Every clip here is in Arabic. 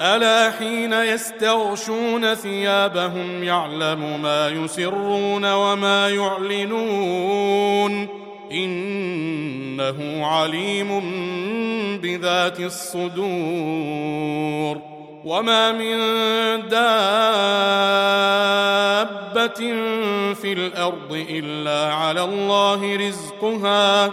ألا حين يستغشون ثيابهم يعلم ما يسرون وما يعلنون إنه عليم بذات الصدور وما من دابة في الأرض إلا على الله رزقها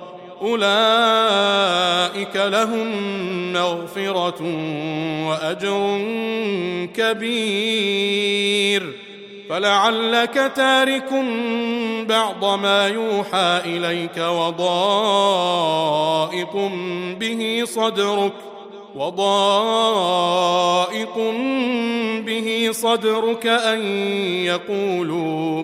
أولئك لهم مغفرة وأجر كبير. فلعلك تارك بعض ما يوحى إليك وضائق به صدرك وضائق به صدرك أن يقولوا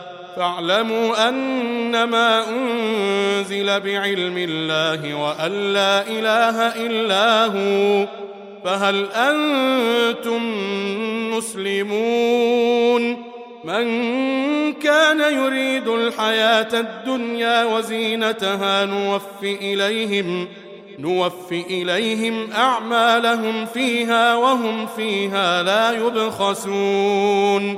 فاعلموا أنما أنزل بعلم الله وأن لا إله إلا هو فهل أنتم مسلمون؟ من كان يريد الحياة الدنيا وزينتها نوف إليهم نوف إليهم أعمالهم فيها وهم فيها لا يبخسون.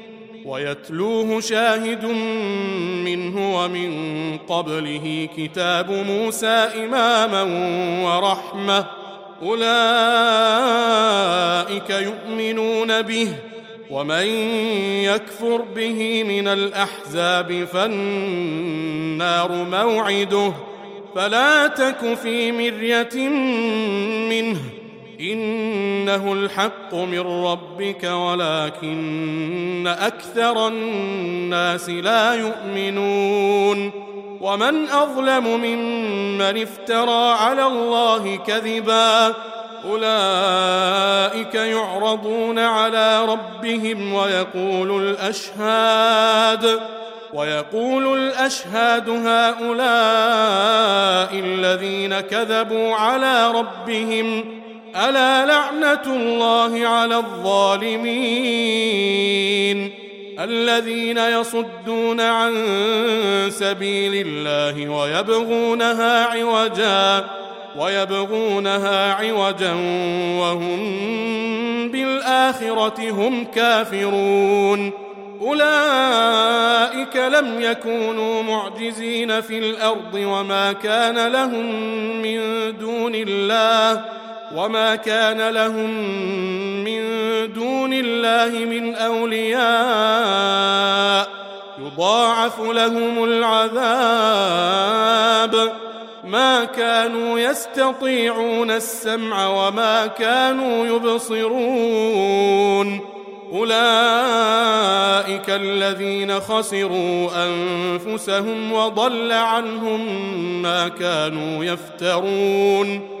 ويتلوه شاهد منه ومن قبله كتاب موسى إماما ورحمة. أولئك يؤمنون به ومن يكفر به من الأحزاب فالنار موعده. فلا تك في مرية منه. إنه الحق من ربك ولكن أكثر الناس لا يؤمنون ومن أظلم ممن افترى على الله كذبا أولئك يعرضون على ربهم ويقول الأشهاد ويقول الأشهاد هؤلاء الذين كذبوا على ربهم ألا لعنة الله على الظالمين الذين يصدون عن سبيل الله ويبغونها عوجا ويبغونها عوجا وهم بالآخرة هم كافرون أولئك لم يكونوا معجزين في الأرض وما كان لهم من دون الله وما كان لهم من دون الله من اولياء يضاعف لهم العذاب ما كانوا يستطيعون السمع وما كانوا يبصرون اولئك الذين خسروا انفسهم وضل عنهم ما كانوا يفترون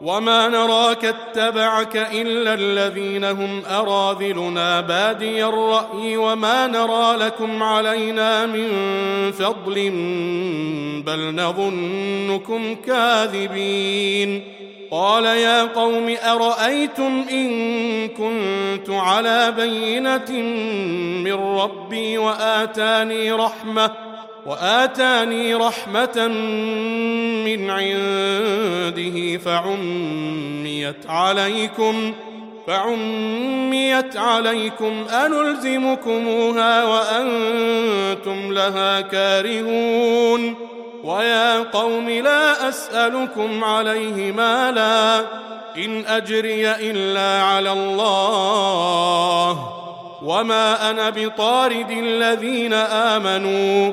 وما نراك اتبعك الا الذين هم اراذلنا بادي الراي وما نرى لكم علينا من فضل بل نظنكم كاذبين قال يا قوم ارايتم ان كنت على بينه من ربي واتاني رحمه وآتاني رحمة من عنده فعميت عليكم فعميت عليكم أنلزمكموها وأنتم لها كارهون ويا قوم لا أسألكم عليه مالا إن أجري إلا على الله وما أنا بطارد الذين آمنوا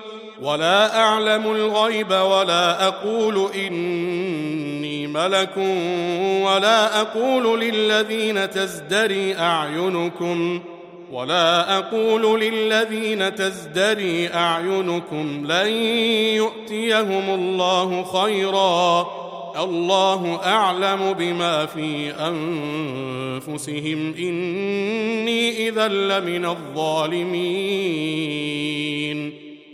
ولا أعلم الغيب ولا أقول إني ملك ولا أقول للذين تزدري أعينكم ولا أقول للذين تزدري أعينكم لن يؤتيهم الله خيرا الله أعلم بما في أنفسهم إني إذا لمن الظالمين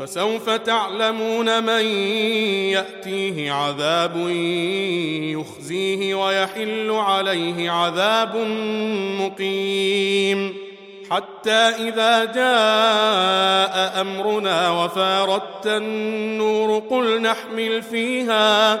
فسوف تعلمون من يأتيه عذاب يخزيه ويحل عليه عذاب مقيم. حتى إذا جاء أمرنا وفاردت النور قل نحمل فيها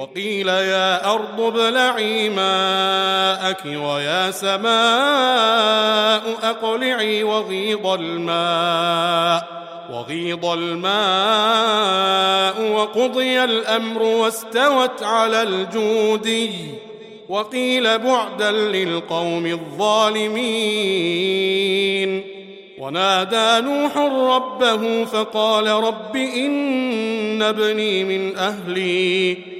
وقيل يا أرض ابلعي ماءك ويا سماء أقلعي وغيض الماء وغيض الماء وقضي الأمر واستوت على الجودي. وقيل بعدا للقوم الظالمين. ونادى نوح ربه فقال رب إن ابني من أهلي.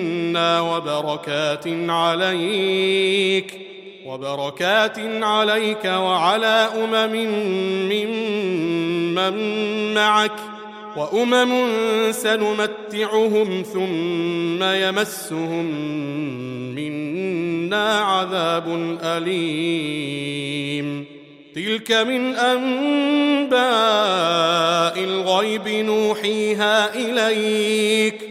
وبركات عليك وبركات عليك وعلى أمم ممن معك وأمم سنمتعهم ثم يمسهم منا عذاب أليم. تلك من أنباء الغيب نوحيها إليك.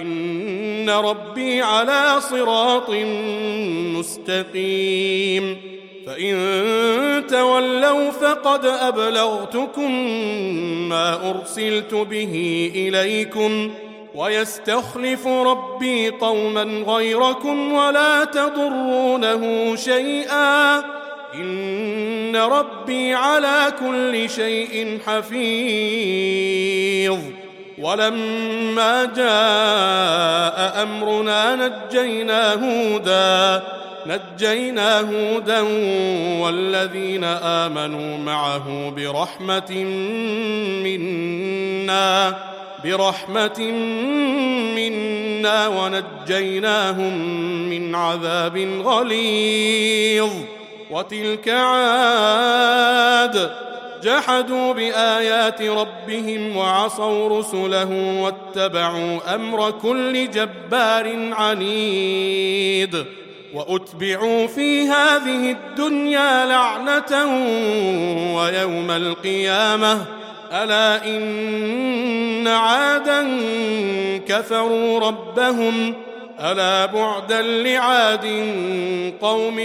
إن ربي على صراط مستقيم. فإن تولوا فقد أبلغتكم ما أرسلت به إليكم ۖ ويستخلف ربي قوما غيركم ولا تضرونه شيئا. إن ربي على كل شيء حفيظ. ولما جاء أمرنا نجينا هودا نجينا هودا والذين آمنوا معه برحمة منا برحمة منا ونجيناهم من عذاب غليظ. وتلك عاد جحدوا بآيات ربهم وعصوا رسله واتبعوا أمر كل جبار عنيد وأتبعوا في هذه الدنيا لعنة ويوم القيامة. ألا إن عادا كفروا ربهم. ألا بعدا لعاد قوم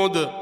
هود.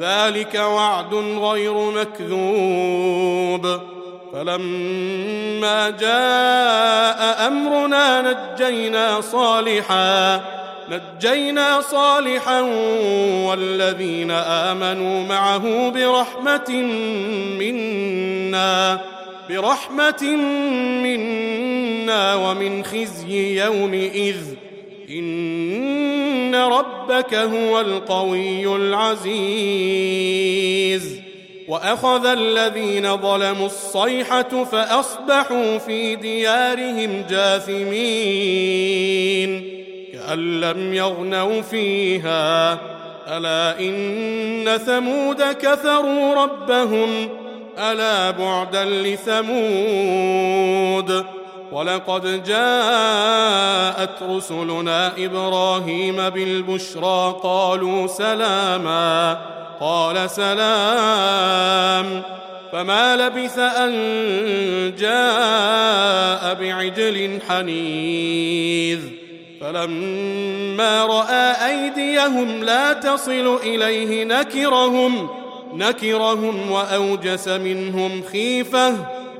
ذلك وعد غير مكذوب. فلما جاء أمرنا نجينا صالحا نجينا صالحا والذين آمنوا معه برحمة منا برحمة منا ومن خزي يومئذ. إن ربك هو القوي العزيز. وأخذ الذين ظلموا الصيحة فأصبحوا في ديارهم جاثمين. كأن لم يغنوا فيها. ألا إن ثمود كفروا ربهم. ألا بعدا لثمود. ولقد جاءت رسلنا إبراهيم بالبشرى قالوا سلاما قال سلام. فما لبث أن جاء بعجل حنيذ. فلما رأى أيديهم لا تصل إليه نكرهم نكرهم وأوجس منهم خيفة.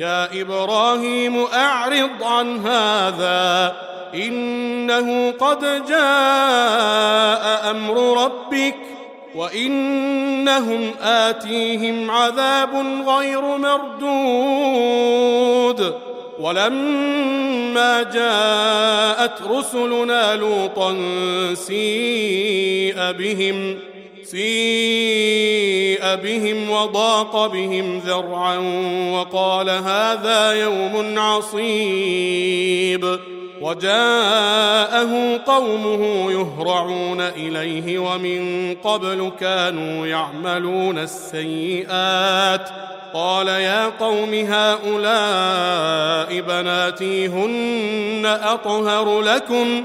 يا إبراهيم أعرض عن هذا إنه قد جاء أمر ربك وإنهم آتيهم عذاب غير مردود. ولما جاءت رسلنا لوطا سيء بهم سيء بهم وضاق بهم ذرعا وقال هذا يوم عصيب وجاءه قومه يهرعون إليه ومن قبل كانوا يعملون السيئات قال يا قوم هؤلاء بناتي هن أطهر لكم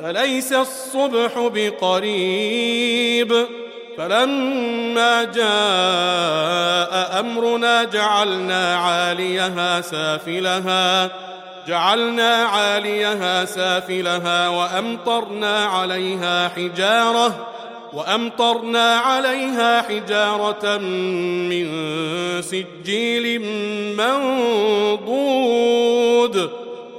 اليس الصبح بقريب. فلما جاء أمرنا جعلنا عاليها سافلها جعلنا عاليها سافلها وأمطرنا عليها حجارة وأمطرنا عليها حجارة من سجيل منضود.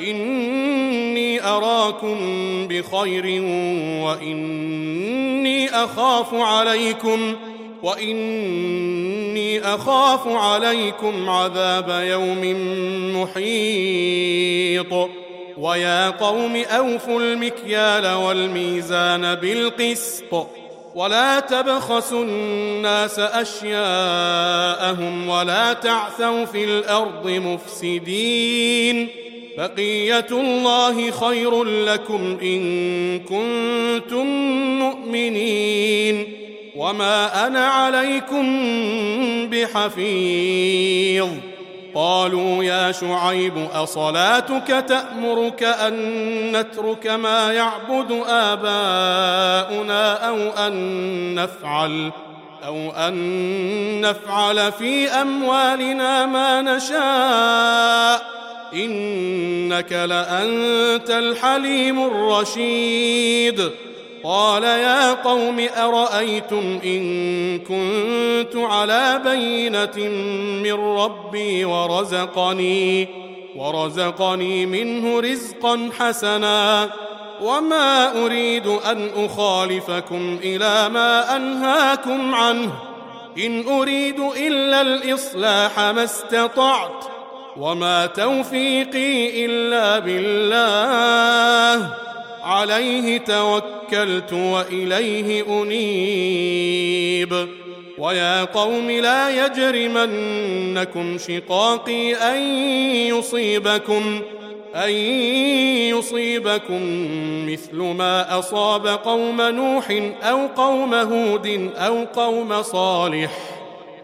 إني أراكم بخير وإني أخاف عليكم وإني أخاف عليكم عذاب يوم محيط. ويا قوم أوفوا المكيال والميزان بالقسط ولا تبخسوا الناس أشياءهم ولا تعثوا في الأرض مفسدين. بقية الله خير لكم إن كنتم مؤمنين وما أنا عليكم بحفيظ قالوا يا شعيب أصلاتك تأمرك أن نترك ما يعبد آباؤنا أو أن نفعل أو أن نفعل في أموالنا ما نشاء إنك لأنت الحليم الرشيد. قال يا قوم أرأيتم إن كنت على بينة من ربي ورزقني ورزقني منه رزقا حسنا وما أريد أن أخالفكم إلى ما أنهاكم عنه. إن أريد إلا الإصلاح ما استطعت وما توفيقي إلا بالله. عليه توكلت وإليه أنيب. ويا قوم لا يجرمنكم شقاقي أن يصيبكم أن يصيبكم مثل ما أصاب قوم نوح أو قوم هود أو قوم صالح.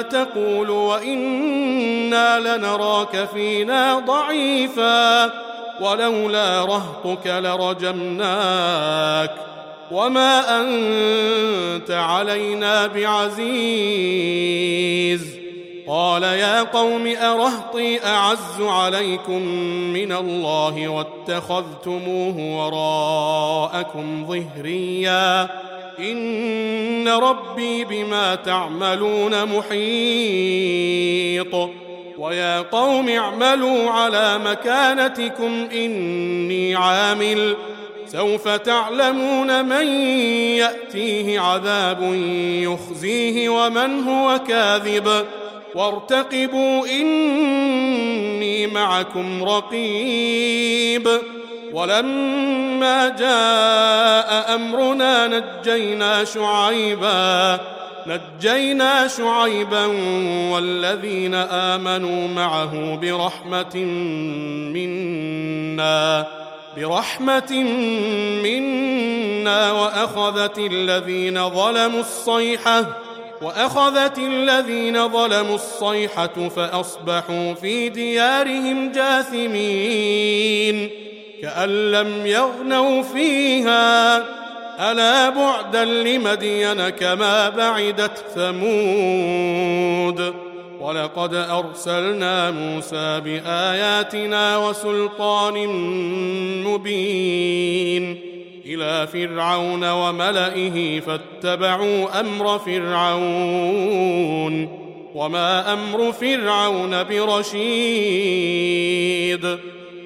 تقول وإنا لنراك فينا ضعيفا ولولا رهطك لرجمناك وما أنت علينا بعزيز قال يا قوم أرهطي أعز عليكم من الله واتخذتموه وراءكم ظهريا إن ربي بما تعملون محيط. ويا قوم اعملوا على مكانتكم إني عامل. سوف تعلمون من يأتيه عذاب يخزيه ومن هو كاذب. وارتقبوا إني معكم رقيب. ولما جاء أمرنا نجينا شعيبا نجينا شعيبا والذين آمنوا معه برحمة منا برحمة منا وأخذت الذين ظلموا الصيحة وأخذت الذين ظلموا الصيحة فأصبحوا في ديارهم جاثمين. كأن لم يغنوا فيها. ألا بعدا لمدين كما بعدت ثمود. ولقد أرسلنا موسى بآياتنا وسلطان مبين. إلى فرعون وملئه فاتبعوا أمر فرعون. وما أمر فرعون برشيد.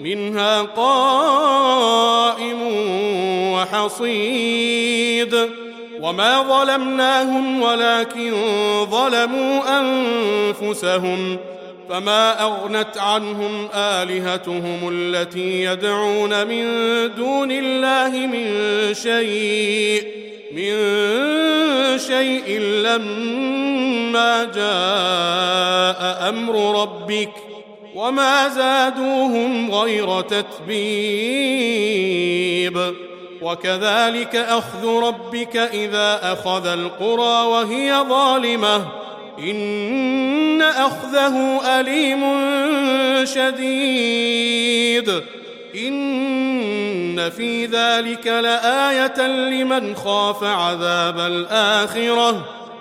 منها قائم وحصيد. وما ظلمناهم ولكن ظلموا أنفسهم. فما أغنت عنهم آلهتهم التي يدعون من دون الله من شيء. من شيء لما جاء أمر ربك وما زادوهم غير تتبيب. وكذلك أخذ ربك إذا أخذ القرى وهي ظالمة. إن أخذه أليم شديد. إن في ذلك لآية لمن خاف عذاب الآخرة.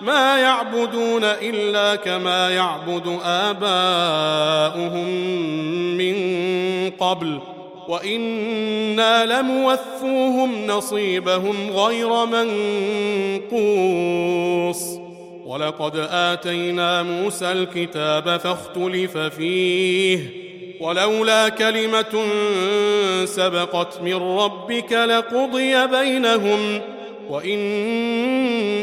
ما يعبدون إلا كما يعبد آباؤهم من قبل. وإنا لموفوهم نصيبهم غير منقوص. ولقد آتينا موسى الكتاب فاختلف فيه. ولولا كلمة سبقت من ربك لقضي بينهم.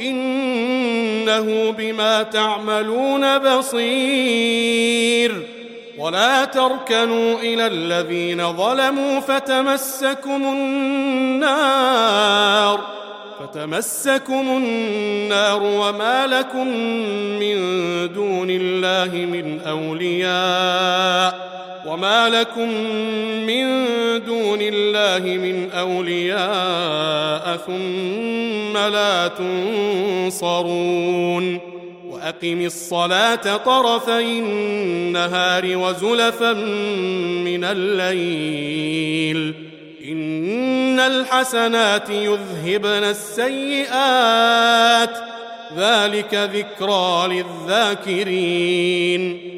إنه بما تعملون بصير. ولا تركنوا إلى الذين ظلموا فتمسكم النار. فتمسكم النار وما لكم من دون الله من أولياء. وما لكم من دون الله من اولياء ثم لا تنصرون واقم الصلاه طرفي النهار وزلفا من الليل ان الحسنات يذهبن السيئات ذلك ذكرى للذاكرين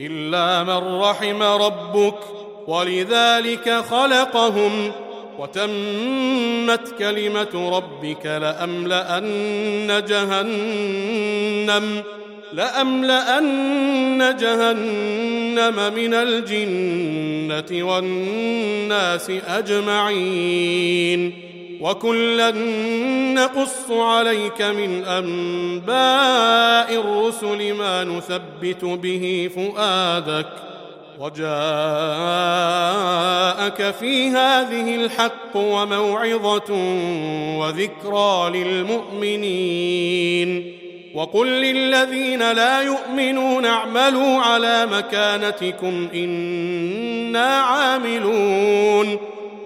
إلا من رحم ربك ولذلك خلقهم وتمت كلمة ربك لأملأن جهنم لأملأن جهنم من الجنة والناس أجمعين وكلا نقص عليك من أنباء الرسل ما نثبت به فؤادك وجاءك في هذه الحق وموعظة وذكرى للمؤمنين. وقل للذين لا يؤمنون اعملوا على مكانتكم إنا عاملون.